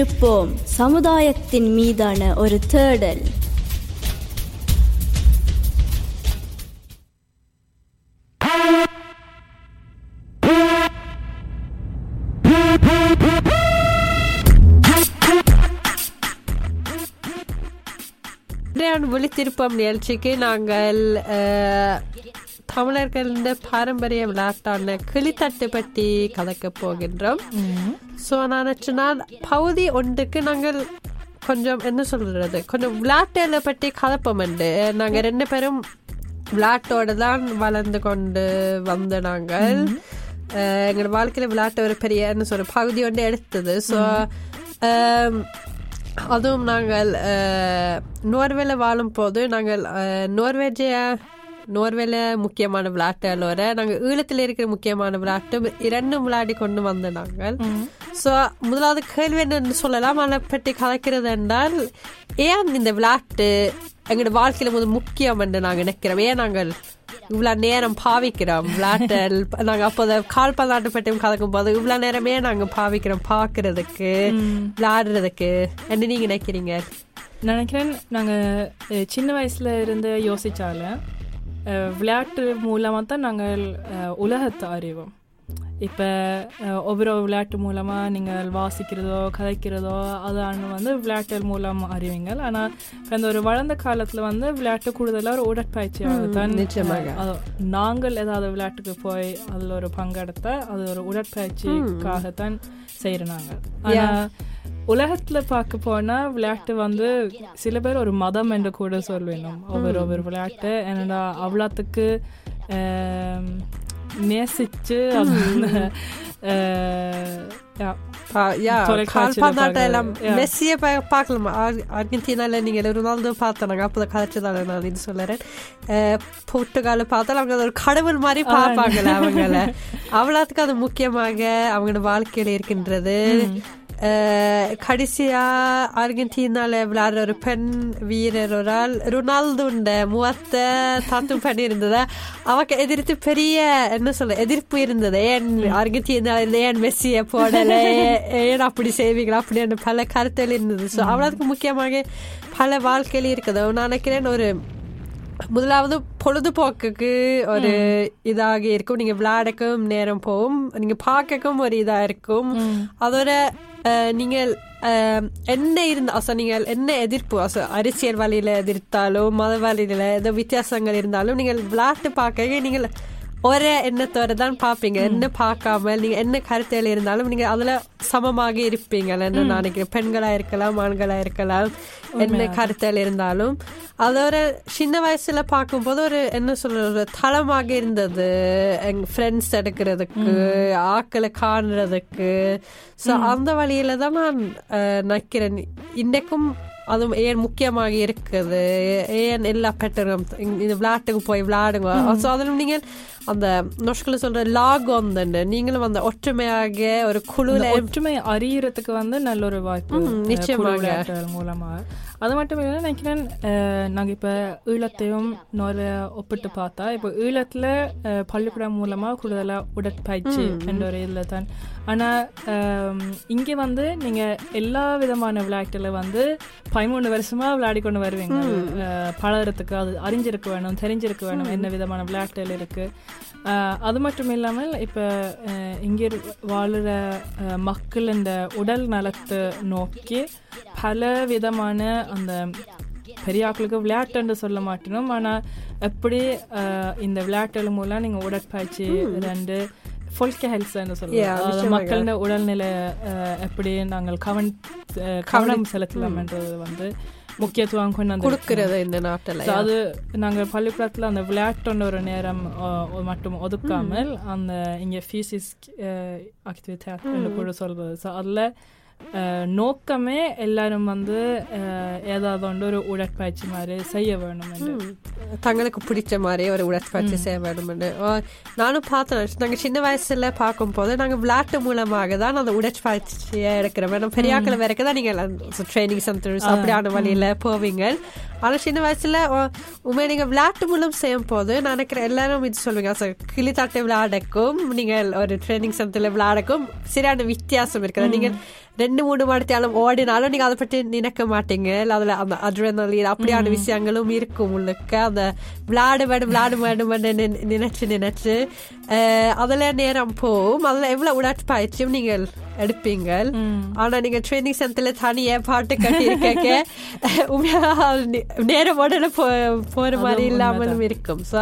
விழித்திருப்போம் சமுதாயத்தின் மீதான ஒரு தேடல். இன்றைய நிகழ்ச்சிக்கு நாங்கள் அஹ், தமிழர்களின் பாரம்பரிய விளையாட்டான கிளித்தட்டு பற்றி கலக்க போகின்றோம். ஸோ நான் சொன்னால் பகுதி ஒன்றுக்கு நாங்கள் கொஞ்சம் என்ன சொல்றது கொஞ்சம் விளையாட்டுகளை பற்றி கலப்போம் உண்டு நாங்கள் ரெண்டு பேரும் விளையாட்டோட தான் வளர்ந்து கொண்டு வந்த நாங்கள். எங்களோட வாழ்க்கையில விளையாட்டு ஒரு பெரிய என்ன சொல்ற பகுதி ஒன்று எடுத்தது. ஸோ அதுவும் நாங்கள் நோர்வேல வாழும் போது நாங்கள் நோர்வேஜிய நோர்வேல முக்கியமான விளையாட்டுகளோட நாங்கள் ஈழத்தில் இருக்கிற முக்கியமான விளையாட்டு இரண்டும் விளையாடி கொண்டு வந்த நாங்கள். ஸோ முதலாவது கேள்வி என்னன்னு சொல்லலாம். அதை பற்றி கலக்கிறது என்றால் ஏன் இந்த விளையாட்டு எங்களோட வாழ்க்கையில முதல் முக்கியம் என்று நாங்கள் நினைக்கிறோம்? ஏன் நாங்கள் இவ்வளவு நேரம் பாவிக்கிறோம் விளையாட்டல் நாங்க அப்போத கால்பந்தாட்டு பற்றியும் கலக்கும் போது இவ்வளவு நேரமே நாங்க பாவிக்கிறோம் பாக்குறதுக்கு விளையாடுறதுக்கு என்ன நீங்க நினைக்கிறீங்க? நினைக்கிறேன் நாங்கள் சின்ன வயசுல இருந்து யோசிச்சால அஹ், விளையாட்டு மூலமாக தான் நாங்கள் உலகத்தை அறிவோம். இப்போ ஒவ்வொரு விளையாட்டு மூலமாக நீங்கள் வாசிக்கிறதோ கதைக்கிறதோ அதான் வந்து விளையாட்டு மூலம் அறிவீங்க ஆனால் இந்த ஒரு வளர்ந்த காலத்தில் வந்து விளையாட்டு கூடுதலாக ஒரு உடற்பயிற்சியாக தான் நிச்சயமாக. அது நாங்கள் ஏதாவது விளையாட்டுக்கு போய் அதில் ஒரு பங்கெடுத்த அது ஒரு உடற்பயிற்சிக்காகத்தான் செய்கிறோம் நாங்கள் ஆனால் உலகத்துல பார்க்க போனா விளையாட்டு வந்து சில பேர் ஒரு மதம் என்று கூட சொல்வேணும் ஒவ்வொரு ஒவ்வொரு விளையாட்டு. என்னடா அவ்வளோத்துக்கு நேசிச்சு எல்லாம். மெஸ்ஸியை பார்க்கலாம்? அர்- அர்ஜென்டினால நீங்க ரொனால்டோ பார்த்தாங்க அப்போ கதைச்சதால நான் இது சொல்லுறேன். போர்ட்டுகால பார்த்தாலும் அவங்க ஒரு கடவுள் மாதிரி பார்ப்பாங்கல்ல அவங்கள. அவ்வளோத்துக்கு அது முக்கியமாக அவங்களோட வாழ்க்கையில இருக்கின்றது. அஹ், கடைசியா அர்ஜென்டினால விளையாடுற ஒரு பெண் வீரர் ஒரு ஆள் ரொனால்டோண்ட முகத்தை தாத்து பண்ணி இருந்ததா அவக்கு எதிர்த்து பெரிய என்ன சொல்ல எதிர்ப்பு இருந்தது ஏன் அர்ஜென்டினால ஏன் மெஸ்ஸியை போடல ஏன் அப்படி செய்வீங்களா அப்படின்னு பல கருத்தில் இருந்தது ஸோ அவ்வளவுக்கு முக்கியமாக பல வாழ்க்கையில் இருக்குது நான் நினைக்கிறேன் ஒரு முதலாவது பொழுதுபோக்குக்கு ஒரு இதாக இருக்கும். நீங்க விளையாடக்கும் நேரம் போகும். நீங்க பார்க்கக்கும் ஒரு இதா இருக்கும். அதோட நீங்கள் என்ன இருந்த அசோ நீங்கள் என்ன எதிர்ப்பு? அசோ அரசியல் வழியில எதிர்த்தாலும் மத வழியில ஏதோ வித்தியாசங்கள் இருந்தாலும் நீங்கள் விளையாட்டு பார்க்க நீங்கள் ஒரே எண்ணத்தோட தான் பார்ப்பீங்க. என்ன பார்க்காம நீங்க என்ன கருத்தில் இருந்தாலும் நீங்க அதுல சமமாக இருப்பீங்கன்னு நான் நினைக்கிறேன் பெண்களா இருக்கலாம் ஆண்களா இருக்கலாம் என்ன கருத்தில் இருந்தாலும். அதோட சின்ன வயசுல பார்க்கும்போது ஒரு என்ன சொல்ற ஒரு தளமாக இருந்தது. எங்க ஃப்ரெண்ட்ஸ் எடுக்கிறதுக்கு ஆக்களை காணுறதுக்கு. ஸோ அந்த வழியில தான் நான் நினைக்கிறேன். இன்னைக்கும் அதுவும் ஏன் முக்கியமாக இருக்குது? ஏன் எல்லா பெற்றோரும் இந்த விளையாட்டுக்கு போய் விளையாடுங்க? ஸோ அதில் நீங்கள் அந்த நொஷ்களை சொல்ற லாக் வந்து நீங்களும் அந்த ஒற்றுமையாக ஒரு குழுல ஒற்றுமை அறியறதுக்கு வந்து நல்ல ஒரு வாய்ப்பு நிச்சயமாக. மூலமா. அது மட்டும் இல்லை நினைக்கிறேன் அஹ், நாங்க இப்ப ஈழத்தையும் நிறைய ஒப்பிட்டு பார்த்தா இப்போ ஈழத்துல பள்ளிக்கூடம் மூலமா கூடுதலா உடற்பயிற்சி என்ற ஒரு இதுல தான். ஆனா அஹ், இங்க வந்து நீங்க எல்லா விதமான விளையாட்டுல வந்து பதிமூணு வருஷமா விளையாடி கொண்டு வருவீங்க பழகுறதுக்கு அது அறிஞ்சிருக்க வேணும் தெரிஞ்சிருக்க வேணும் என்ன விதமான விளையாட்டுகள் இருக்கு. அஹ், அது மட்டும் இல்லாமல் இப்போ இங்கே மக்கள் இந்த உடல் நலத்தை நோக்கி பல விதமான அந்த பெரியாக்களுக்கு விளையாட்டுன்னு சொல்ல மாட்டேனும். ஆனால் எப்படி இந்த விளையாட்டுகள் மூலம் நீங்கள் உடற்பயிற்சி ரெண்டு Yeah, சொல்லுவோம். மக்களோட உடல்நிலை அஹ், எப்படி நாங்கள் கவன் கவனம் செலுத்தலாம்ன்றது வந்து முக்கியத்துவம் கொண்டு வந்து கொடுக்கிறது இந்த நாட்டுல So, அது நாங்க பள்ளிக்கூடத்துல அந்த விளையாட்டுன்ற ஒரு நேரம் அஹ், மட்டும் ஒதுக்காமல் அந்த இங்க பிசிக்ஸ் ஆக்டிவிட்டி கூட சொல்றது ஸோ அதில் அஹ், நோக்கமே எல்லாரும் வந்து ஏதாவது ஒன்று ஒரு உடற்பயிற்சி மாதிரி செய்ய வேணும் தங்களுக்கு பிடிச்ச மாதிரி ஒரு உடற்பயிற்சி செய்ய வேணும்னு நானும் பார்த்தேன். நாங்கள் சின்ன வயசுல பார்க்கும் போது நாங்கள் விளையாட்டு மூலமாக தான் அந்த உடற்பயிற்சியை எடுக்கிறோம். ஏன்னா பெரியாக்கள் வரைக்கும் தான் நீங்கள் ட்ரைனிங் சென்டர்ஸ் அப்படியான வழியில போவீங்க. ஆனா சின்ன வயசுல உண்மை நீங்க விளையாட்டு மூலம் செய்யும் போது நான் நினைக்கிறேன் எல்லாரும் இது சொல்லுவீங்க so, கிளித்தாட்டை விளையாடக்கும் நீங்கள் ஒரு ட்ரைனிங் சென்டர்ல விளையாடக்கும். சரியான வித்தியாசம் இருக்குது. நீங்கள் ரெண்டு மூணு மணித்தாலும் ஓடினாலும் நீங்க அதை பற்றி நினைக்க மாட்டீங்க. அதுல அந்த அட்ரெனலின் அப்படியான விஷயங்களும் இருக்கும் உள்ளுக்கு. அந்த விளையாட வேண்டும் விளையாட வேண்டும் நினை- நினைச்சு நினைச்சு அதுல நேரம் போகும். அதுல எவ்வளவு உடற்பயிற்சியும் நீங்கள் எடுப்பீங்க ஆனா நீங்க ட்ரைனிங் சென்டர்ல தனியா பாட்டு கட்டி இருக்க நேரம் போ போற மாதிரி இல்லாமலும் இருக்கும். ஸோ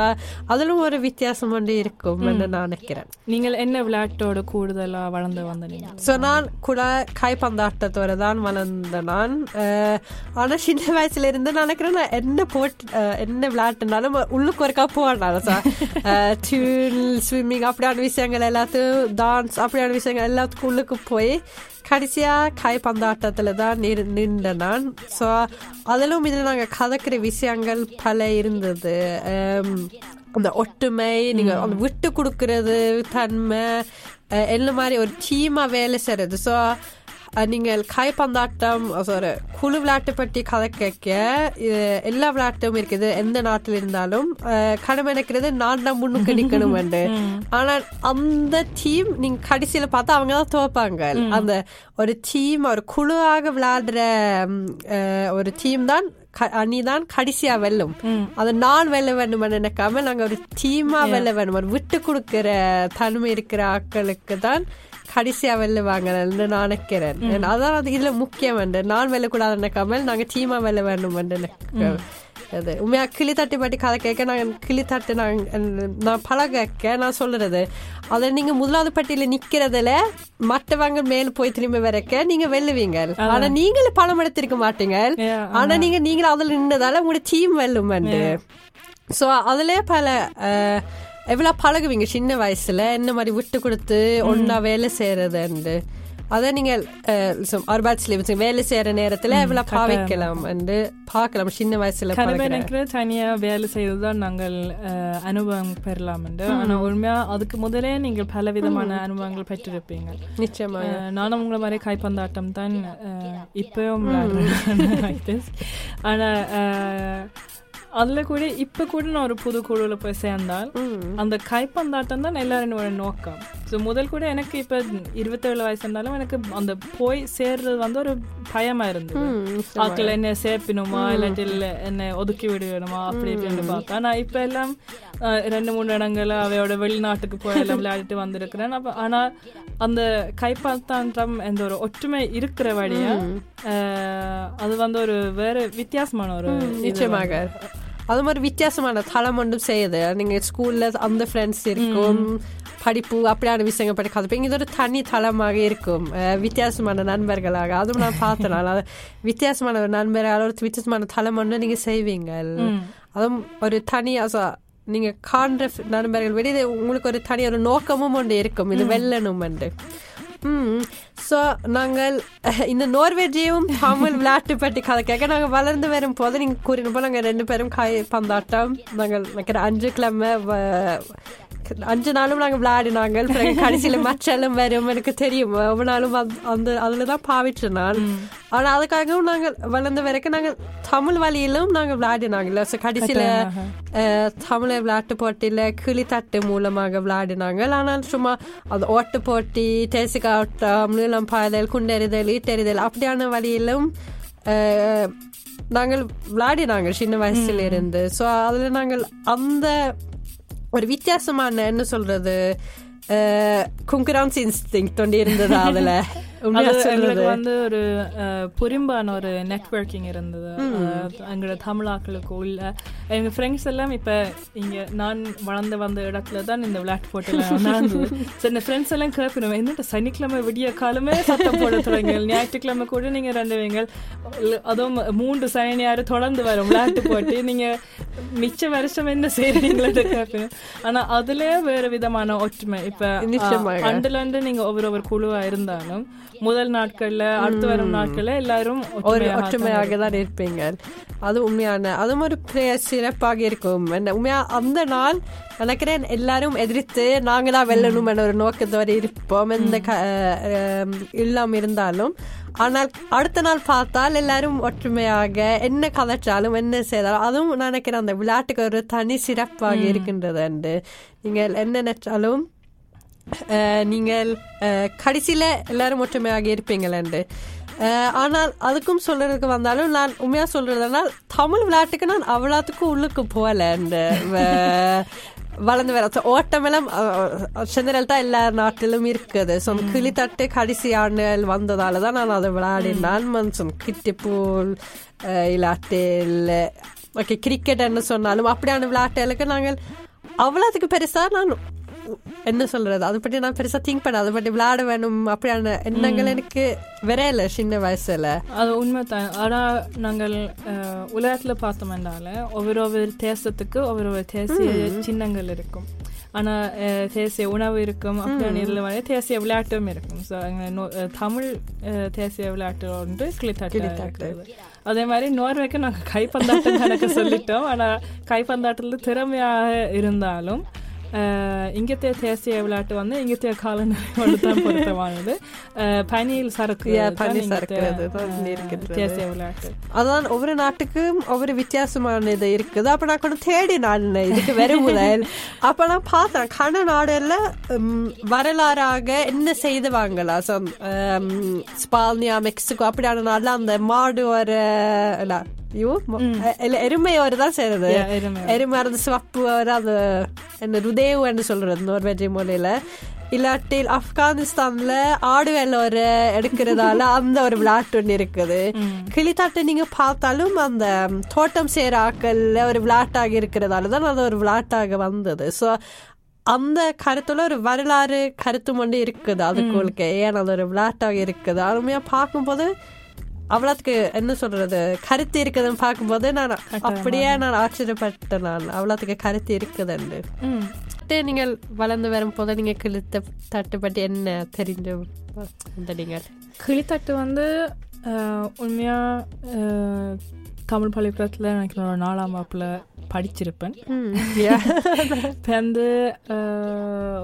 அதிலும் ஒரு வித்தியாசம் ஒன்று இருக்கும் நான் நினைக்கிறேன். நீங்கள் என்ன விளையாட்டோட கூடுதலா வளர்ந்து வந்த நீங்க ஸோ நான் கூட கைப்பந்தாட்டத்தோட தான் வளர்ந்த நான். ஆனா சின்ன வயசுல இருந்து நான் நினைக்கிறேன் நான் என்ன போட்டு என்ன விளையாட்டுனாலும் உள்ளுக்கு ஒருக்கா போனாலும் ஸோ டியூன் ஸ்விம்மிங் அப்படியான விஷயங்கள் எல்லாத்தையும் டான்ஸ் அப்படியான விஷயங்கள் எல்லாத்துக்கும் உள்ளுக்கு போய் கடைசியா கைப்பந்தாட்டத்துல தான் நிறு நின்ற நான். ஸோ அதிலும் இதில் நாங்கள் கலக்கிற விஷயங்கள் பல இருந்தது. அந்த ஒற்றுமை நீங்க அந்த விட்டு கொடுக்கறது தன்மை என்ன மாதிரி ஒரு டீமா வேலை செய்யறது ஸோ நீங்கள் கைப்பந்தாட்டம் ஒரு குழு விளையாட்டு பற்றி கதை கேட்க எல்லா விளையாட்டும் இருக்குது எந்த நாட்டில் இருந்தாலும். கடமை நினைக்கிறது நான் தான் முன்னுக்கு நிக்கணும் ஆனால் அந்த டீம் நீங்க கடைசியில பார்த்தா அவங்க தான் துவப்பாங்க. அந்த ஒரு டீம் ஒரு குழுவாக விளையாடுற ஒரு டீம் தான் க- அணி தான் கடைசியா வெல்லும். அது நான் வெல்ல வேண்டும் நினைக்காம நாங்க ஒரு டீமா வெல்ல வேண்டும். ஒரு விட்டு கொடுக்கிற தன்மை இருக்கிற ஆட்களுக்கு தான் கடைசியா வெல்லுவாங்கன்னு நான் நினைக்கிறேன். அதான் அது இதுல முக்கியம் என்று நான் வெல்லக்கூடாது நினைக்காம நாங்க டீமா வெல்ல வேண்டும் என்று அது உண்மையா கிளி தட்டி பாட்டி கதை கேட்க நான் கிளி தட்டு நான் நான் பழக நான் சொல்றது. அதை நீங்க முதலாவது பட்டியல நிக்கிறதுல மற்றவங்க மேல போய் திரும்பி வரைக்க நீங்க வெல்லுவீங்க. ஆனா நீங்களே பணம் எடுத்திருக்க மாட்டீங்க. ஆனா நீங்க நீங்க அதுல நின்னதால உங்களோட டீம் வெல்லும் சோ அதுல பல எவ்வளவு பழகுவீங்க சின்ன வயசுல. என்ன மாதிரி விட்டு கொடுத்து ஒன்னா வேலை செய்யறதுண்டு அதை நீங்கள் அர்பாட்ஸ்ல வேலை செய்யற நேரத்துல எவ்வளவு பாவிக்கலாம் என்று பார்க்கலாம் சின்ன வயசுல. எனக்கு தனியா வேலை செய்துதான் நாங்கள் அஹ், அனுபவம் பெறலாம் என்று ஆனா உண்மையா அதுக்கு முதலே நீங்கள் பல விதமான அனுபவங்கள் பெற்றிருப்பீங்க நிச்சயமா நானும் உங்களை மாதிரி கைப்பந்தாட்டம் தான் இப்பவும் விளையாடுறேன். அதுல கூட இப்ப கூட நான் ஒரு புது குழுல போய் சேர்ந்தால் அந்த கைப்பந்தாட்டம் தான் எல்லாரோட நோக்கம். ஸோ முதல் கூட எனக்கு இப்ப இருபத்தேழு வயசு இருந்தாலும் எனக்கு அந்த போய் சேர்றது வந்து ஒரு பயமா இருந்தது. ஆக்கள் என்ன சேர்ப்பினுமா இல்லாட்டி இல்ல என்ன ஒதுக்கி விடுவேணுமா அப்படி இப்படின்னு பார்த்தா நான் இப்ப எல்லாம் ரெண்டு மூணு இடங்கள்ல அவையோட வெளிநாட்டுக்கு போய் எல்லாம் விளையாடிட்டு வந்திருக்கிறேன் அப்ப ஆனா அந்த கைப்பந்தாட்டம் என்ற ஒரு ஒற்றுமை இருக்கிற வழியா அது வந்து ஒரு வேற வித்தியாசமான ஒரு நிச்சயமாக அது மாதிரி வித்தியாசமான தளம் ஒன்றும் செய்யுது நீங்க ஸ்கூல்ல அந்த ஃப்ரெண்ட்ஸ் இருக்கும் படிப்பு அப்படியான விஷயங்கள் பற்றி கதைப்பீங்க இது ஒரு தனி தளமாக இருக்கும் வித்தியாசமான நண்பர்களாக அதுவும் நான் பார்த்தேன் வித்தியாசமான ஒரு நண்பரால் ஒரு வித்தியாசமான தளம் ஒன்று நீங்க செய்வீங்க அதுவும் ஒரு தனி அசா நீங்க காண்ற நண்பர்கள் இது உங்களுக்கு ஒரு தனி ஒரு நோக்கமும் ஒன்று இருக்கும். இது வெல்லணும் என்று. ம். ஸோ நாங்கள் இந்த நோர்வேஜியும் தமிழ் விளையாட்டு பற்றி கதை கேட்க நாங்கள் வளர்ந்து வரும் போது நீங்கள் கூறின போல் நாங்கள் ரெண்டு பேரும் காய் பந்தாட்டம் நாங்கள் நினைக்கிற அஞ்சு கிழமை அஞ்சு நாளும் நாங்கள் விளையாடினாங்க. கடைசியில் மச்செல்லாம் வரும். எனக்கு தெரியும். ஒவ்வொரு நாளும் அந்த- அதில் தான் பாவிட்டு நான் ஆனால் அதுக்காகவும் நாங்கள் வளர்ந்த வரைக்கும் நாங்கள் தமிழ் வழியிலும் நாங்கள் விளையாடினாங்கல்ல ஸோ கடைசியில் தமிழ் விளையாட்டு போட்டியில் கிளித்தட்டு மூலமாக விளையாடினாங்க. ஆனால் சும்மா அந்த ஓட்டு போட்டி தேசிக்காட்டம் நீளம் பாய்தல் குண்டெறிதல் ஈட்டெறிதல் அப்படியான வழியிலும் நாங்கள் விளையாடினாங்க சின்ன வயசுல இருந்து. ஸோ அதில் நாங்கள் அந்த Og det viktige som er nedensolrede eh, konkurranseinstinktet og de der, eller? அது எங்களுக்கு வந்து ஒரு புரிம்பான ஒரு நெட்வொர்க்கிங் இருந்தது. எங்களோட தமிழாக்களுக்கு உள்ள எங்க ஃப்ரெண்ட்ஸ் எல்லாம் இப்ப இங்க நான் வளர்ந்து வந்த இடத்துல தான் இந்த விளையாட்டு போட்டியில் நடந்தது ஸோ இந்த ஃப்ரெண்ட்ஸ் எல்லாம் கேட்கணும் என்னட்டு சனிக்கிழமை விடிய காலமே சத்தம் போட தொடங்க ஞாயிற்றுக்கிழமை கூட நீங்க ரெண்டு வைங்க அதுவும் மூன்று சனி தொடர்ந்து வரும் விளையாட்டு போட்டி. நீங்க மிச்ச வருஷம் என்ன செய்றீங்களோ கேட்பேன் ஆனா அதுலயே வேற விதமான ஒற்றுமை. இப்ப நிச்சயமாக. அண்டுல இருந்து நீங்க ஒவ்வொரு ஒரு குழுவா இருந்தாலும் முதல் நாட்கள்ல அடுத்து வரும் நாட்கள்ல எல்லாரும் ஒரு ஒற்றுமையாக தான் இருப்பீங்க. அது உண்மையான அதுவும் ஒரு சிறப்பாக இருக்கும். என்ன உண்மையா அந்த நாள் நினைக்கிறேன் எல்லாரும் எதிர்த்து நாங்க தான் வெல்லணும் என்ற ஒரு நோக்கத்தோடு இருப்போம். அஹ், இல்லாம இருந்தாலும். ஆனால் அடுத்த நாள் பார்த்தால் எல்லாரும் ஒற்றுமையாக என்ன கதைச்சாலும் என்ன செய்தாலும் அதுவும் நான் நினைக்கிறேன் அந்த விளையாட்டுக்கு ஒரு தனி சிறப்பாக இருக்கின்றது அண்டு நீங்கள் என்ன நினைச்சாலும் நீங்கள் கடைசியில எல்லாரும் ஒற்றுமையாக இருப்பீங்களேண்டு ஆனால் அதுக்கும் சொல்றதுக்கு வந்தாலும் நான் உண்மையா சொல்றதுனா தமிழ் விளையாட்டுக்கு நான் அவ்வளோத்துக்கும் உள்ளுக்கு போகல இந்த வளர்ந்து வர ஓட்டமெல்லாம் சென்னரல் தான் எல்லா நாட்டிலும் இருக்குது. ஸோ கிளித்தட்டு கடைசி ஆண்டுகள் வந்ததால தான் நான் அதை விளையாடினான். மனுஷன் கிட்டிப்பூல் இல்லாட்டில் ஓகே கிரிக்கெட்னு சொன்னாலும் அப்படியான விளையாட்டுகளுக்கு நாங்கள் அவ்வளோத்துக்கு பெருசா நான் என்ன சொல்றது அதை பற்றி நான் பெருசா திங்க் பண்ண அதை பற்றி விளையாட வேணும் அப்படியான எண்ணங்கள் எனக்கு வரையல சின்ன வயசுல அது உண்மைதான் ஆனா நாங்கள் உலகத்துல பார்த்தோம்னால ஒவ்வொரு ஒவ்வொரு தேசத்துக்கு ஒவ்வொரு ஒரு தேசிய சின்னங்கள் இருக்கும் ஆனா அஹ், தேசிய உணவு இருக்கும் அப்படியான இதுல வந்து தேசிய விளையாட்டும் இருக்கும் ஸோ தமிழ் தேசிய விளையாட்டு ஒன்று கிளித்தாட்டு அதே மாதிரி நோர்வேக்கு நாங்க கைப்பந்தாட்டம் கணக்கு சொல்லிட்டோம் ஆனா கைப்பந்தாட்டத்துல திறமையாக இருந்தாலும் இங்கத்தைய தேசிய விளையாட்டு வந்து இங்கத்தைய காலநிலையோடு தான் பொருத்தமானது பனியில் Yeah, பனி இருக்கின்றது. தேசிய விளையாட்டு அதான் ஒவ்வொரு நாட்டுக்கும் ஒவ்வொரு வித்தியாசமான இது இருக்குது அப்ப நான் கொஞ்சம் தேடி நான் இதுக்கு வெறும் முதல் அப்ப நான் பார்த்தேன் கன நாடுல வரலாறாக என்ன செய்துவாங்களா ஸோ ஸ்பால்னியா மெக்சிகோ அப்படியான நாடுல அந்த மாடு ஒரு இல்ல, ஐயோ ம- இல்ல எருமையோரு தான் செய்யறது Yeah, எருமை. எருமை அந்த சிவப்பு ஒரு அது என்ன ருதேவுன்னு சொல்றது நோர்வேஜி மொழியில இல்லாட்டில் ஆப்கானிஸ்தான்ல ஆடு வெள்ளோரு எடுக்கிறதால அந்த ஒரு விளையாட்டு ஒன்று இருக்குது கிளித்தாட்டு நீங்க பார்த்தாலும் அந்த தோட்டம் சேர ஆக்கல்ல ஒரு விளையாட்டாக இருக்கிறதால தான் அது ஒரு விளையாட்டாக வந்தது ஸோ அந்த கருத்துல ஒரு வரலாறு கருத்து ஒன்று இருக்குது அதுக்குள்ளுக்கு ஏன் அது ஒரு விளையாட்டாக இருக்குது அருமையா பார்க்கும்போது அவ்வளோத்துக்கு என்ன சொல்றது? கருத்து இருக்குதுன்னு பார்க்கும்போது நான் அப்படியே நான் ஆச்சரியப்பட்டேன் நான். அவ்வளோத்துக்கு கருத்து. அடுத்து நீங்கள் வளர்ந்து வரும்போது நீங்க கிழித்த தட்டு பற்றி என்ன தெரிஞ்சு வந்த நீங்கள்? கிளித்தட்டு வந்து அஹ், உண்மையா அஹ், தமிழ் பள்ளிக்கூடத்தில் எனக்கு ஒரு நாலாம் வகுப்புல படிச்சிருப்பேன். இப்போ வந்து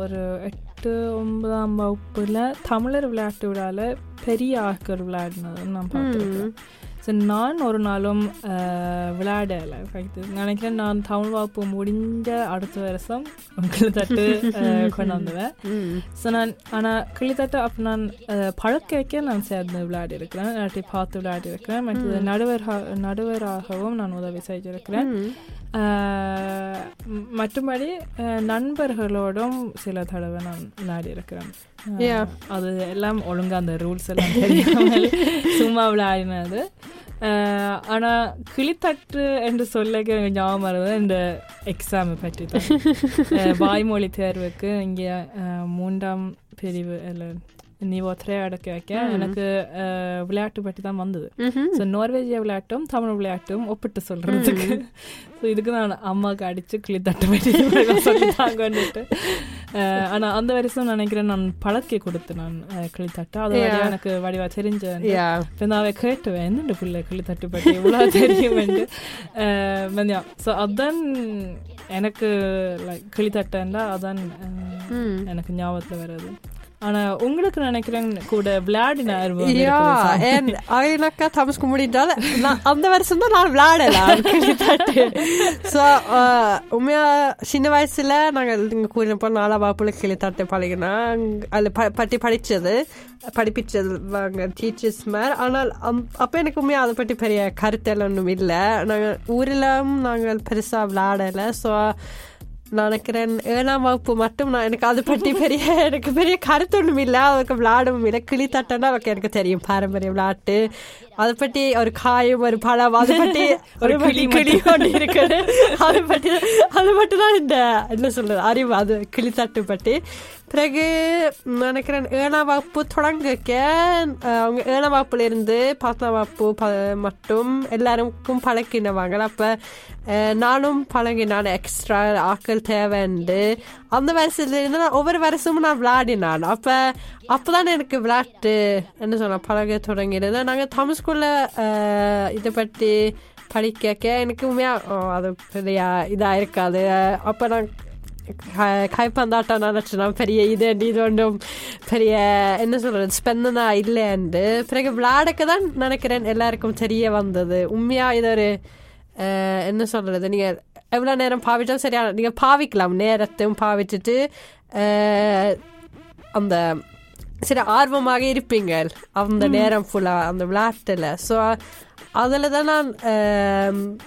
ஒரு எட்டு ஒன்பதாம் வகுப்புல தமிழர் விளையாட்டு விழால பெரிய ஆட்கள் விளையாடினது நான் பார்த்துருக்கேன். ஸோ நான் ஒரு நாளும் விளையாடலை. நினைக்கிறேன் நான் தமிழ் வகுப்பு முடிஞ்ச அடுத்த வருஷம் கிளித்தட்டு கொண்டு வந்துவேன் ஸோ நான் ஆனால் கிளித்தட்டு அப்போ நான் பழக்க வைக்க நான் சேர்ந்து விளையாடி இருக்கிறேன் இல்லாட்டி பார்த்து விளையாடி இருக்கிறேன் மற்றது நடுவர் நடுவராகவும் நான் உதவி செய்திருக்கிறேன் மற்றபடி நண்பர்களோடும் சில தடவை நான் விளையாடி இருக்கிறேன். அது எல்லாம் ஒழுங்கா அந்த ரூல்ஸ் எல்லாம் தெரியாமல் சும்மா விளையாடினது ஆனா கிளித்தட்டு என்று சொல்ல ஞாபகம் வருது இந்த எக்ஸாம் பற்றி தான். வாய்மொழி தேர்வுக்கு இங்கே மூன்றாம் பிரிவு இல்லை நீவோ த்ரே அடக்க வைக்க. எனக்கு விளையாட்டு பற்றி தான் வந்தது. ஸோ நார்வேஜிய விளையாட்டும் தமிழ் விளையாட்டும் ஒப்பிட்டு சொல்றதுக்கு. ஸோ இதுக்கு நான் அம்மாவுக்கு அடிச்சு கிளி தட்டு பற்றி சொல்லிட்டாங்கன்னுட்டு. அஹ், ஆனா அந்த வருஷம் நினைக்கிறேன் நான் பழக்கி கொடுத்து நான் அஹ், கிளி தட்டு அது எனக்கு வடிவா தெரிஞ்ச யா இப்போ நான் கேட்டுவேன் என்னண்டு பிள்ளை கிளி தட்டு பற்றி இவ்வளோ தெரியும் ஸோ அதான் எனக்கு லைக் கிளி தட்டேன்டா அதான் அஹ், எனக்கு ஞாபகத்துல வருது ஆனா உங்களுக்கு நினைக்கிறேன் கூட விளையாடின அனுபவம் Ja, இருக்குது. en ailaka tamsku முடிந்தால் நான் அந்த வருஷம் தான் நான் விளையாடலாம் ஸோ உண்மையா சின்ன வயசுல நாங்கள் இங்கே கூறினப்போ நாலா வாப்புல கிளித்தட்டு பழகினா அதில் ப பற்றி படித்தது படிப்பிச்சது வாங்க டீச்சர்ஸ் மேர் ஆனால் அப்போ எனக்கு உண்மையா அதை பற்றி பெரிய கருத்தெல்லாம் ஒன்றும் இல்லை. நாங்கள் ஊரிலும் நாங்கள் பெருசாக விளையாடலை. ஸோ நான் நினைக்கிறேன் ஏழாம் வகுப்பு மட்டும் நான் எனக்கு அதை பற்றி பெரிய எனக்கு பெரிய கருத்து ஒன்றும் இல்லை. அதுக்கு விளையாடவும் இல்லை. கிளி தட்டனா ஓகே எனக்கு தெரியும். பாரம்பரிய விளையாட்டு அதை பற்றி ஒரு காயம் ஒரு பழம் அதை பற்றி ஒரு கிளி கிளி ஒன்று இருக்குது. அதை பற்றி அது மட்டும் தான் இந்த என்ன சொல்றது அறிவு. அது கிளி தட்டு பற்றி. பிறகு நினைக்கிறேன் ஏழாம் வகுப்பு தொடங்கக்க அவங்க ஏழாம் வகுப்புல இருந்து பத்தாம் வகுப்பு ப மட்டும் எல்லாருக்கும் பழக்கினவாங்க. அப்போ நானும் பழகினான் எக்ஸ்ட்ரா ஆக்கள் தேவைண்டு. அந்த வருஷத்துல இருந்து நான் ஒவ்வொரு வருஷமும் நான் விளையாடினான் அப்போ அப்போதான் எனக்கு விளையாட்டு என்ன சொல்ல பழக தொடங்கினது. நாங்கள் தமிழ் ஸ்கூலில் இதை பற்றி படிக்க எனக்கு உண்மையாக அது பெரிய இதாக இருக்காது. அப்போ நான் க- கைப்பந்தாட்டம் நினச்சி நான் பெரிய இது இது ஒன்றும் பெரிய என்ன சொல்கிறது ஸ்பெந்தனா இல்லைன்னு பிறகு விளையாடக்க தான் நினைக்கிறேன். எல்லாருக்கும் தெரிய வந்தது. உண்மையாக இது ஒரு என்ன சொல்கிறது நீங்கள் எவ்வளோ நேரம் பாவிச்சாலும் சரியான நீங்கள் பாவிக்கலாம். நேரத்தையும் பாவிச்சுட்டு அந்த சரி ஆர்வமாக இருப்பீங்க அந்த நேரம் ஃபுல்லாக அந்த விளையாட்டில் ஸோ அதில் தான் நான்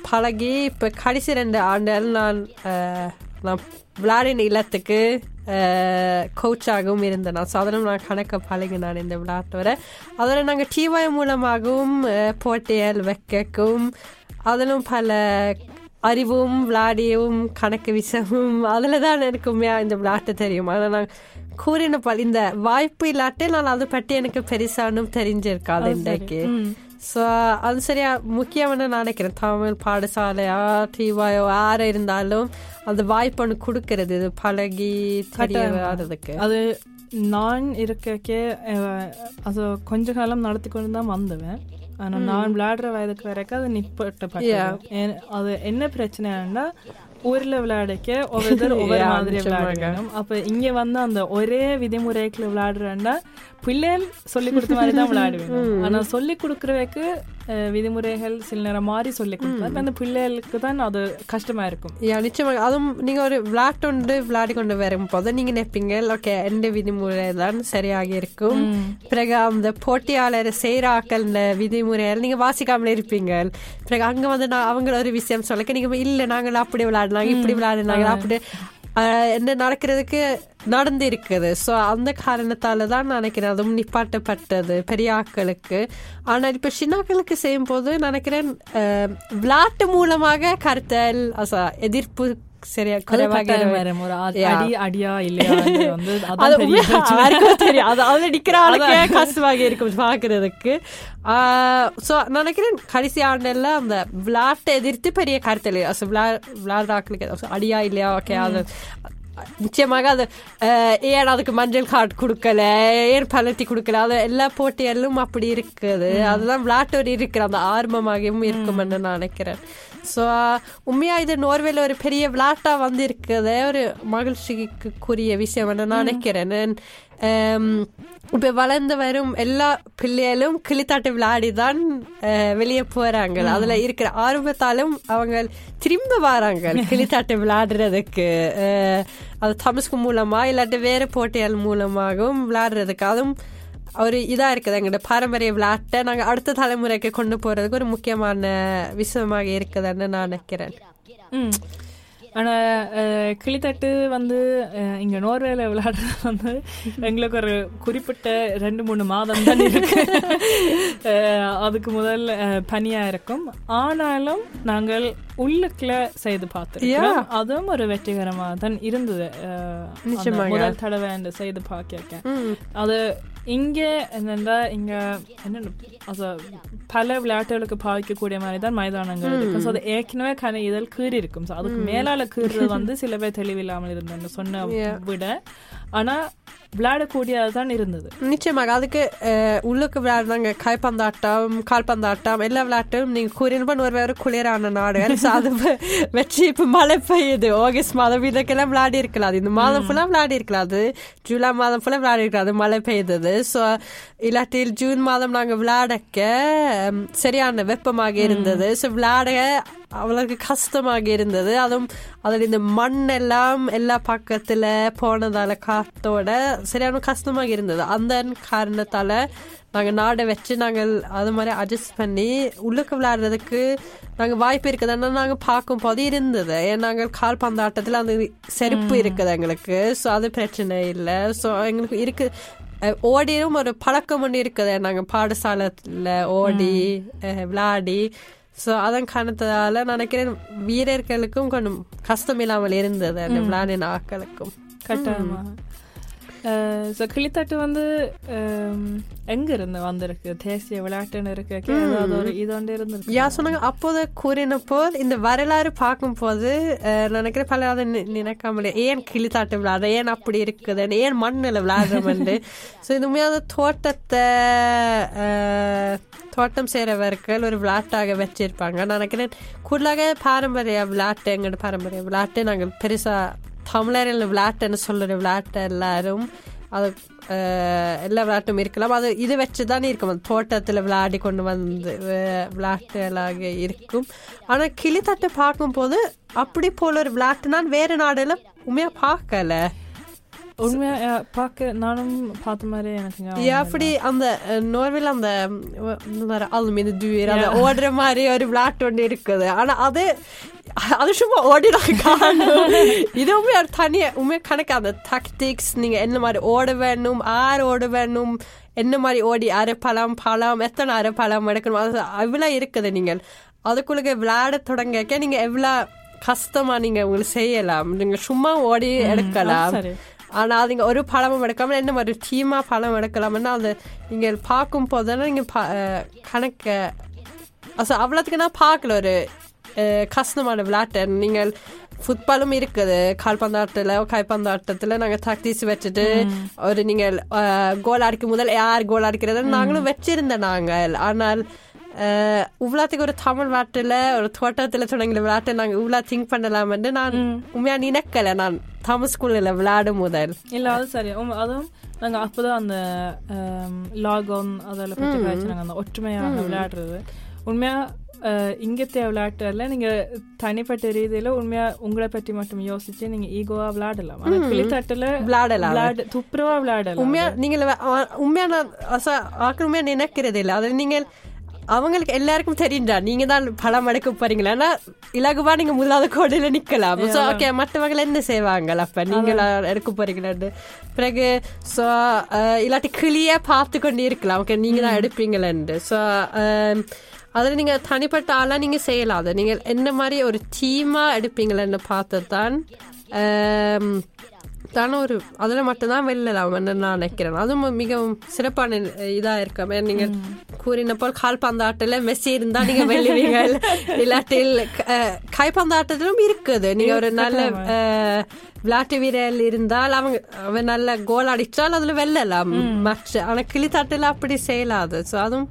பழகி இப்போ கடைசி ரெண்டு ஆண்டுகள் நான் நான் விளையாடின இல்லத்துக்கு கோச்சாகவும் இருந்தேன் நான் சாதாரண நான் கணக்க பழகினான் இந்த விளையாட்டோட அதில் நாங்கள் டிவாய் மூலமாகவும் ஆ, போட்டிகள் வைக்கவும் அதிலும் பல அறிவும் விளையாடியும் கணக்கு விஷயமும் அதில் தான் எனக்கு உண்மையாக இந்த விளையாட்டு தெரியும். ஆனால் நான் கூறின பல் இந்த வாய்ப்பு இல்லாட்டி நான் அதை பற்றி எனக்கு பெருசானும் தெரிஞ்சிருக்காது இன்றைக்கு. ஸோ அது சரியா முக்கியம்னு நான் நினைக்கிறேன் தமிழ் பாடசாலையா டிவாயோ யார இருந்தாலும் அந்த வாய்ப்பு ஒன்று கொடுக்கறது இது பழகி தெரிய வர்றதுக்கு அது நான் இருக்கக்கே அது கொஞ்ச காலம் நடத்தி கொண்டு தான் வந்தவன் ஆனா நான் விளையாடுற வயதுக்கு வரைக்கும் அது நிப்பட்டப்பட்டது அது என்ன பிரச்சனைன்னா ஊர்ல விளையாடக்க ஒவ்வொருத்தர் ஒவ்வொரு மாதிரி. விளையாடணும் அப்ப இங்க வந்து அந்த ஒரே விதிமுறைக்குள்ள விளையாடுறேன்னா பிள்ளைகள் சொல்லி கொடுத்த மாதிரி தான் விளையாடுவேன் ஆனா சொல்லி கொடுக்கறவைக்கு விதிமுறைகள் சில நேரம் மாறி சொல்லி அப்ப அந்த பிள்ளைகளுக்கு தான் அது கஷ்டமா இருக்கும். யா நிச்சயமாக அதுவும் நீங்கள் ஒரு விளையாட்டு விளையாடி கொண்டு வரும்போது நீங்கள் நினைப்பீங்க ஓகே எந்த விதிமுறை தான் சரியாக இருக்கும். பிறகு அந்த போட்டியாளர் செய்கிறாக்கள் இந்த விதிமுறைகள் நீங்கள் வாசிக்காமலே இருப்பீங்க. பிறகு அங்கே வந்து நான் அவங்கள ஒரு விஷயம் சொல்லிக்க நீங்கள் இல்லை நாங்கள் அப்படி விளையாடினாங்க இப்படி விளையாடினாங்க அப்படி. என்ன நடக்கிறதுக்கு நடந்து இருக்குது ஸோ அந்த காரணத்தால் தான் நினைக்கிறேன். அதுவும் நிப்பாட்டப்பட்டது பெரிய ஆக்களுக்கு ஆனால் இப்போ சின்னாக்களுக்கு செய்யும் போது நினைக்கிறேன் விளையாட்டு மூலமாக கருத்தல் எதிர்ப்பு சரியா குறைவாக. ஒரு. அடி அடியா இல்லையா வந்து அது தெரியும் அது அதுல நிக்கிற ஆளுக்கே கஷ்டமாக இருக்கும் பாக்குறதுக்கு. ஸோ நினைக்கிறேன் கடைசி ஆண்டுல அந்த விளையாட்டை எதிர்த்து பெரிய கருத்தல். அசு விளையாடுற ஆட்களுக்கு அசு அடியா இல்லையா ஓகே அது நிச்சயமாக அது ஏன் அதுக்கு மஞ்சள் கார்டு கொடுக்கல? ஏன் பலட்டி கொடுக்கல? அது எல்லா போட்டிகளிலும் அப்படி இருக்குது. அதெல்லாம் விளையாட்டோடு இருக்கிற அந்த ஆர்வமாகவும் இருக்கும்னு நான் நினைக்கிறேன். ஸோ உண்மையாக இது நோர்வேல ஒரு பெரிய விளையாட்டா வந்து இருக்குது ஒரு மகிழ்ச்சிக்குரிய விஷயம் நான் நினைக்கிறேன் இப்போ வளர்ந்து வரும் எல்லா பிள்ளைகளும் கிளித்தாட்டு விளையாடி தான் வெளியே போறாங்க. அதுல இருக்கிற ஆர்வத்தாலும் அவங்க திரும்ப வராங்க கிளித்தாட்டு விளையாடுறதுக்கு. அஹ், அது தமிழ்க்கு மூலமா இல்லாட்டி வேற போட்டிகள் மூலமாகவும் விளையாடுறதுக்கு. அதுவும் ஒரு இதா இருக்குது எங்களோட பாரம்பரிய விளையாட்டை நாங்க அடுத்த தலைமுறைக்கு கொண்டு போறதுக்கு ஒரு முக்கியமான விஷயமாக இருக்குதுன்னு நான் நினைக்கிறேன். ம். ஆனா அஹ், கிளித்தட்டு வந்து இங்க நோர்வேல விளையாடுறது வந்து எங்களுக்கு ஒரு குறிப்பிட்ட ரெண்டு மூணு மாதம் தான் இருக்கு. அதுக்கு முதல் அஹ், பனியா இருக்கும். ஆனாலும் நாங்கள் உள்ளுக்குள்ள செய்து பார்த்திருக்கிறோம். அதுவும் ஒரு வெற்றிகரமாக தான் இருந்தது. முதல் தடவை அந்த செய்து பார்க்க. அது இங்க என்னன்னா இங்க என்ன அது பல விளையாட்டுகளுக்கு பாவிக்கக்கூடிய மாதிரி தான் மைதானங்கள் இருக்கும் ஸோ அது ஏற்கனவே கன இதழ் கீறி இருக்கும் ஸோ அதுக்கு மேலால கீறுறது வந்து சில பேர் தெளிவில்லாமல் இருந்தேன்னு சொன்ன விட ஆனா விளையாடக்கூடியது தான் இருந்தது. நிச்சயமாக அதுக்கு உள்ளுக்கு விளையாடுறாங்க கைப்பந்தாட்டம் கால்பந்தாட்டம் எல்லா விளையாட்டும். நீங்க கூறினப்ப ஒரு வேறு குளிரான நாடுகள் So அது வச்சு இப்ப மழை பெய்யுது. ஆகஸ்ட் மாதம் இதுக்கெல்லாம் விளையாடி இருக்கலாம். இந்த மாதம் ஃபுல்லா விளையாடி இருக்கலாம். அது ஜூலை மாதம் ஃபுல்லா விளையாடி இருக்கலாம். அது மழை பெய்தது. ஸோ இல்லாட்டில் ஜூன் மாதம் நாங்க விளையாடக்க சரியான வெப்பமாக இருந்தது. ஸோ விளையாட அவளுக்கு கஷ்டமாக இருந்தது அதுவும் அதில் இந்த மண் எல்லாம் எல்லா பக்கத்துல போனதால காத்தோட சரியான கஷ்டமாக இருந்தது அந்த காரணத்தால நாங்க நாடை வச்சு நாங்கள் அது மாதிரி அட்ஜஸ்ட் பண்ணி உள்ளுக்கு விளையாடுறதுக்கு நாங்க வாய்ப்பு இருக்குதுன்னா நாங்க பார்க்கும் போது இருந்தது. ஏன் நாங்கள் கால் பந்தாட்டத்தில் அந்த செருப்பு இருக்குது எங்களுக்கு. ஸோ அது பிரச்சனை இல்லை. ஸோ எங்களுக்கு இருக்கு. ஓடியும் ஒரு பழக்கம் ஒன்று இருக்குது. நாங்கள் பாடசாலையில் ஓடி விளையாடி ஸோ அதன் காரணத்தால நினைக்கிறேன் வீரர்களுக்கும் கொஞ்சம் கஷ்டம் இல்லாமல் இருந்தது அந்த விளையாடின ஆக்களுக்கும். கட்டாயமா. ஸோ கிளித்தட்டு வந்து ஹம், எங்க இருந்து வந்திருக்கு? தேசிய விளையாட்டுன்னு ஏதாவது ஒரு இது ஒன்று இருந்திருக்கு. யா சொன்னாங்க அப்போது கூறினப்போ இந்த வரலாறு பார்க்கும்போது நினைக்கிறேன் பல அதை நினைக்காமலே. ஏன் கிளித்தாட்டு விளையாடுற ஏன் அப்படி இருக்குது? ஏன் மண்ணில் விளையாடுறோம்னு ஸோ இது உண்மையான தோட்டத்தை தோட்டம் செய்கிறவர்கள் ஒரு விளையாட்டாக வச்சிருப்பாங்க நான் நினைக்கிறேன் கூடுதலாக பாரம்பரிய விளையாட்டு எங்களோட பாரம்பரிய விளையாட்டு நாங்கள் பெருசாக தமிழரில் விளையாட்டுன்னு சொல்லுற விளையாட்டு எல்லாரும் அது எல்லா விளையாட்டும் இருக்கலாம் அது இது வச்சு தான் இருக்கும் அந்த தோட்டத்தில் விளையாடி கொண்டு வந்து அஹ், விளையாட்டுகளாக இருக்கும் ஆனால் கிளித்தட்டை பார்க்கும்போது அப்படி போல ஒரு விளையாட்டு நான் வேறு நாடெல்லாம் உண்மையாக பார்க்கலை உண்மையா பார்க்க நானும் பார்த்த மாதிரி எனக்கு Ja, fordi அந்த நோர்வில் அந்த அலுமினி தூர் அந்த ஓடுற மாதிரி ஒரு விளையாட்டு ஒன்று இருக்குது ஆனா அது அது சும்மா ஓடிடாங்க இது உண்மையா ஒரு தனியா உண்மையா கணக்கு அந்த டாக்டிக்ஸ் நீங்க என்ன மாதிரி ஓட வேணும் ஆறு ஓட வேணும் என்ன மாதிரி ஓடி அரை பழம் பழம் எத்தனை அரை பழம் எடுக்கணும் அது அவ்வளோ இருக்குது நீங்கள் அதுக்குள்ள விளையாட தொடங்க நீங்க எவ்வளோ கஷ்டமா நீங்க உங்களுக்கு செய்யலாம் நீங்க சும்மா ஓடி எடுக்கலாம் சரி. ஆனா அதுங்க ஒரு பழமும் எடுக்காம என்ன மாதிரி டீமா பழம் எடுக்கலாம்னா அது நீங்கள் பார்க்கும் போதெல்லாம் நீங்க பா- அஹ் கணக்க அசோ அவ்வளோத்துக்கு நான் பார்க்கல ஒரு கஷ்டமான விளையாட்டு. நீங்கள் ஃபுட்பாலும் இருக்குது. கால்பந்தாட்டத்தில் கைப்பந்தாட்டத்தில் நாங்கள் டாக்டிஸ் வச்சுட்டு ஒரு நீங்கள் கோல் அடிக்கும் முதல் யார் கோல் அடிக்கிறது நாங்களும் வச்சிருந்தோம் நாங்கள் ஆனால் இவ்வளோத்துக்கு ஒரு தமிழ் விளையாட்டுல ஒரு தோட்டத்தில் தொடங்கின விளையாட்டை நாங்கள் இவ்வளோ திங்க் பண்ணலாம்னு நான் உண்மையாக நினைக்கல. நான் தமிழ் ஸ்கூலில் விளையாடும் முதல் இல்ல அது சரி. அதுவும் நாங்க அப்போதான் அந்த லாகோன் அதில் பற்றி காய்ச்சி நாங்க அந்த ஒற்றுமையாக விளையாடுறது. உண்மையா அஹ், இங்கத்தைய விளையாட்டுல நீங்க தனிப்பட்ட ரீதியில உண்மையா உங்களை பற்றி மட்டும் யோசிச்சு நீங்க ஈகோவா விளையாடலாம். ஆனா கிளித்தட்டுல விளையாடலாம். விளையாடு துப்புரவா விளையாடலாம். உண்மையா நீங்கள் அ- உண்மையா நான் உண்மையா நினைக்கிறது இல்லை. அது நீங்கள் அவங்களுக்கு எல்லாருக்கும் தெரியுண்டா நீங்க தான் பழம் எடுக்க போறீங்களா? ஆனா இலகுவா நீங்க முதலாவது கோடையில நிக்கலாம். சோ ஓகே மற்றவங்க என்ன செய்வாங்க அப்ப? நீங்களா எடுக்க போறீங்களான்னு பிறகு சோ இல்லாட்டி கிளியா பார்த்து கொண்டு இருக்கலாம். ஓகே நீங்க தான் எடுப்பீங்களேன்னு சோ அதில் நீங்கள் தனிப்பட்ட ஆளாக நீங்கள் செய்யலாம். அதை நீங்கள் என்ன மாதிரி ஒரு டீமாக எடுப்பீங்களேன்னு பார்த்து தான் தானே ஒரு அதில் மட்டும்தான் வெல்லலாம் நான் நினைக்கிறேன். அதுவும் மிகவும் சிறப்பான இதாக இருக்கும் நீங்கள் கூறின போல் கால்பந்தாட்டில் மெஸ்ஸி இருந்தால் நீங்கள் வெல்லுவீங்க இல்லாட்டில் கைப்பந்தாட்டத்திலும் இருக்குது. நீங்கள் ஒரு நல்ல விளையாட்டு வீரர் இருந்தால் அவங்க அவன் நல்ல கோல் அடித்தால் அதில் வெல்லலாம். மேட்ச் ஆனால் கிளித்தாட்டில் அப்படி செய்யலாது. ஸோ அதுவும்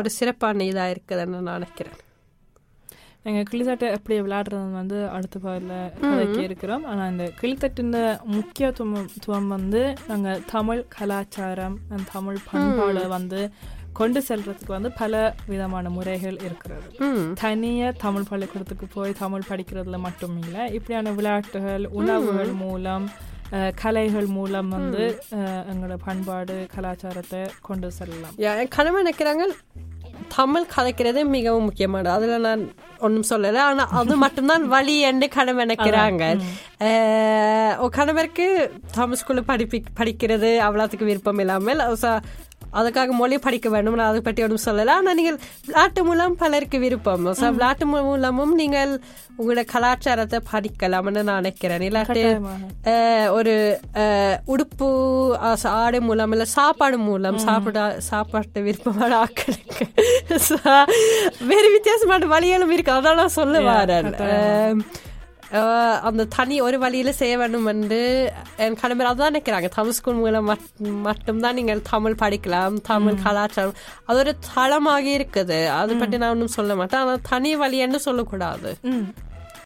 ஒரு சிறப்பான இதாக இருக்குதுன்னு நான் நினைக்கிறேன். எங்க கிளித்தட்டு எப்படி விளையாடுறது வந்து அடுத்த பாதில் கதைக்கு இருக்கிறோம். ஆனா இந்த கிளித்தட்டின் முக்கியத்துவம் வந்து நாங்க தமிழ் கலாச்சாரம் தமிழ் பண்பாடு வந்து கொண்டு செல்றதுக்கு வந்து பல விதமான முறைகள் இருக்கிறது. தனியா தமிழ் பள்ளிக்கூடத்துக்கு போய் தமிழ் படிக்கிறதுல மட்டும் இல்லை இப்படியான விளையாட்டுகள் உணவுகள் மூலம் கலைகள் மூலம் வந்து எங்களோட பண்பாடு கலாச்சாரத்தை கொண்டு செல்லலாம். கணவன் நினைக்கிறாங்க தமிழ் கதைக்கிறது மிகவும் முக்கியமானது. அதுல நான் ஒன்றும் சொல்லலை. ஆனா அது மட்டும்தான் வழி என்று கணவன் நினைக்கிறாங்க. கணவருக்கு தமிழ் ஸ்கூலில் படிப்பி படிக்கிறது அவ்வளோத்துக்கு விருப்பம் இல்லாமல் அதுக்காக மொழி படிக்க வேண்டும் நான் அதை பற்றி ஒன்றும் சொல்லலை. ஆனால் நீங்கள் விளையாட்டு மூலம் பலருக்கு விருப்பம். So, விளையாட்டு மூலமும் நீங்கள் உங்களோட கலாச்சாரத்தை படிக்கலாம்னு நான் நினைக்கிறேன். இல்லாட்டி ஒரு உடுப்பு ஆடை மூலம் இல்லை சாப்பாடு மூலம் சாப்பிட சாப்பாட்டு விருப்பமான ஆக்களுக்கு வேறு வித்தியாசமான வழிகளும் இருக்கு. அதான் நான் சொல்ல வரேன். அந்த தனி ஒரு வழியில செய்ய வேண்டும் என்று என் கணவர் அதான் நினைக்கிறாங்க. தமிழ் ஸ்கூல் மூலம் மட்- மட்டும்தான் நீங்கள் தமிழ் படிக்கலாம் தமிழ் கலாச்சாரம். அது ஒரு தளமாக இருக்குது. அதை பற்றி நான் ஒன்றும் சொல்ல மாட்டேன். ஆனால் தனி வழி என்று சொல்லக்கூடாது.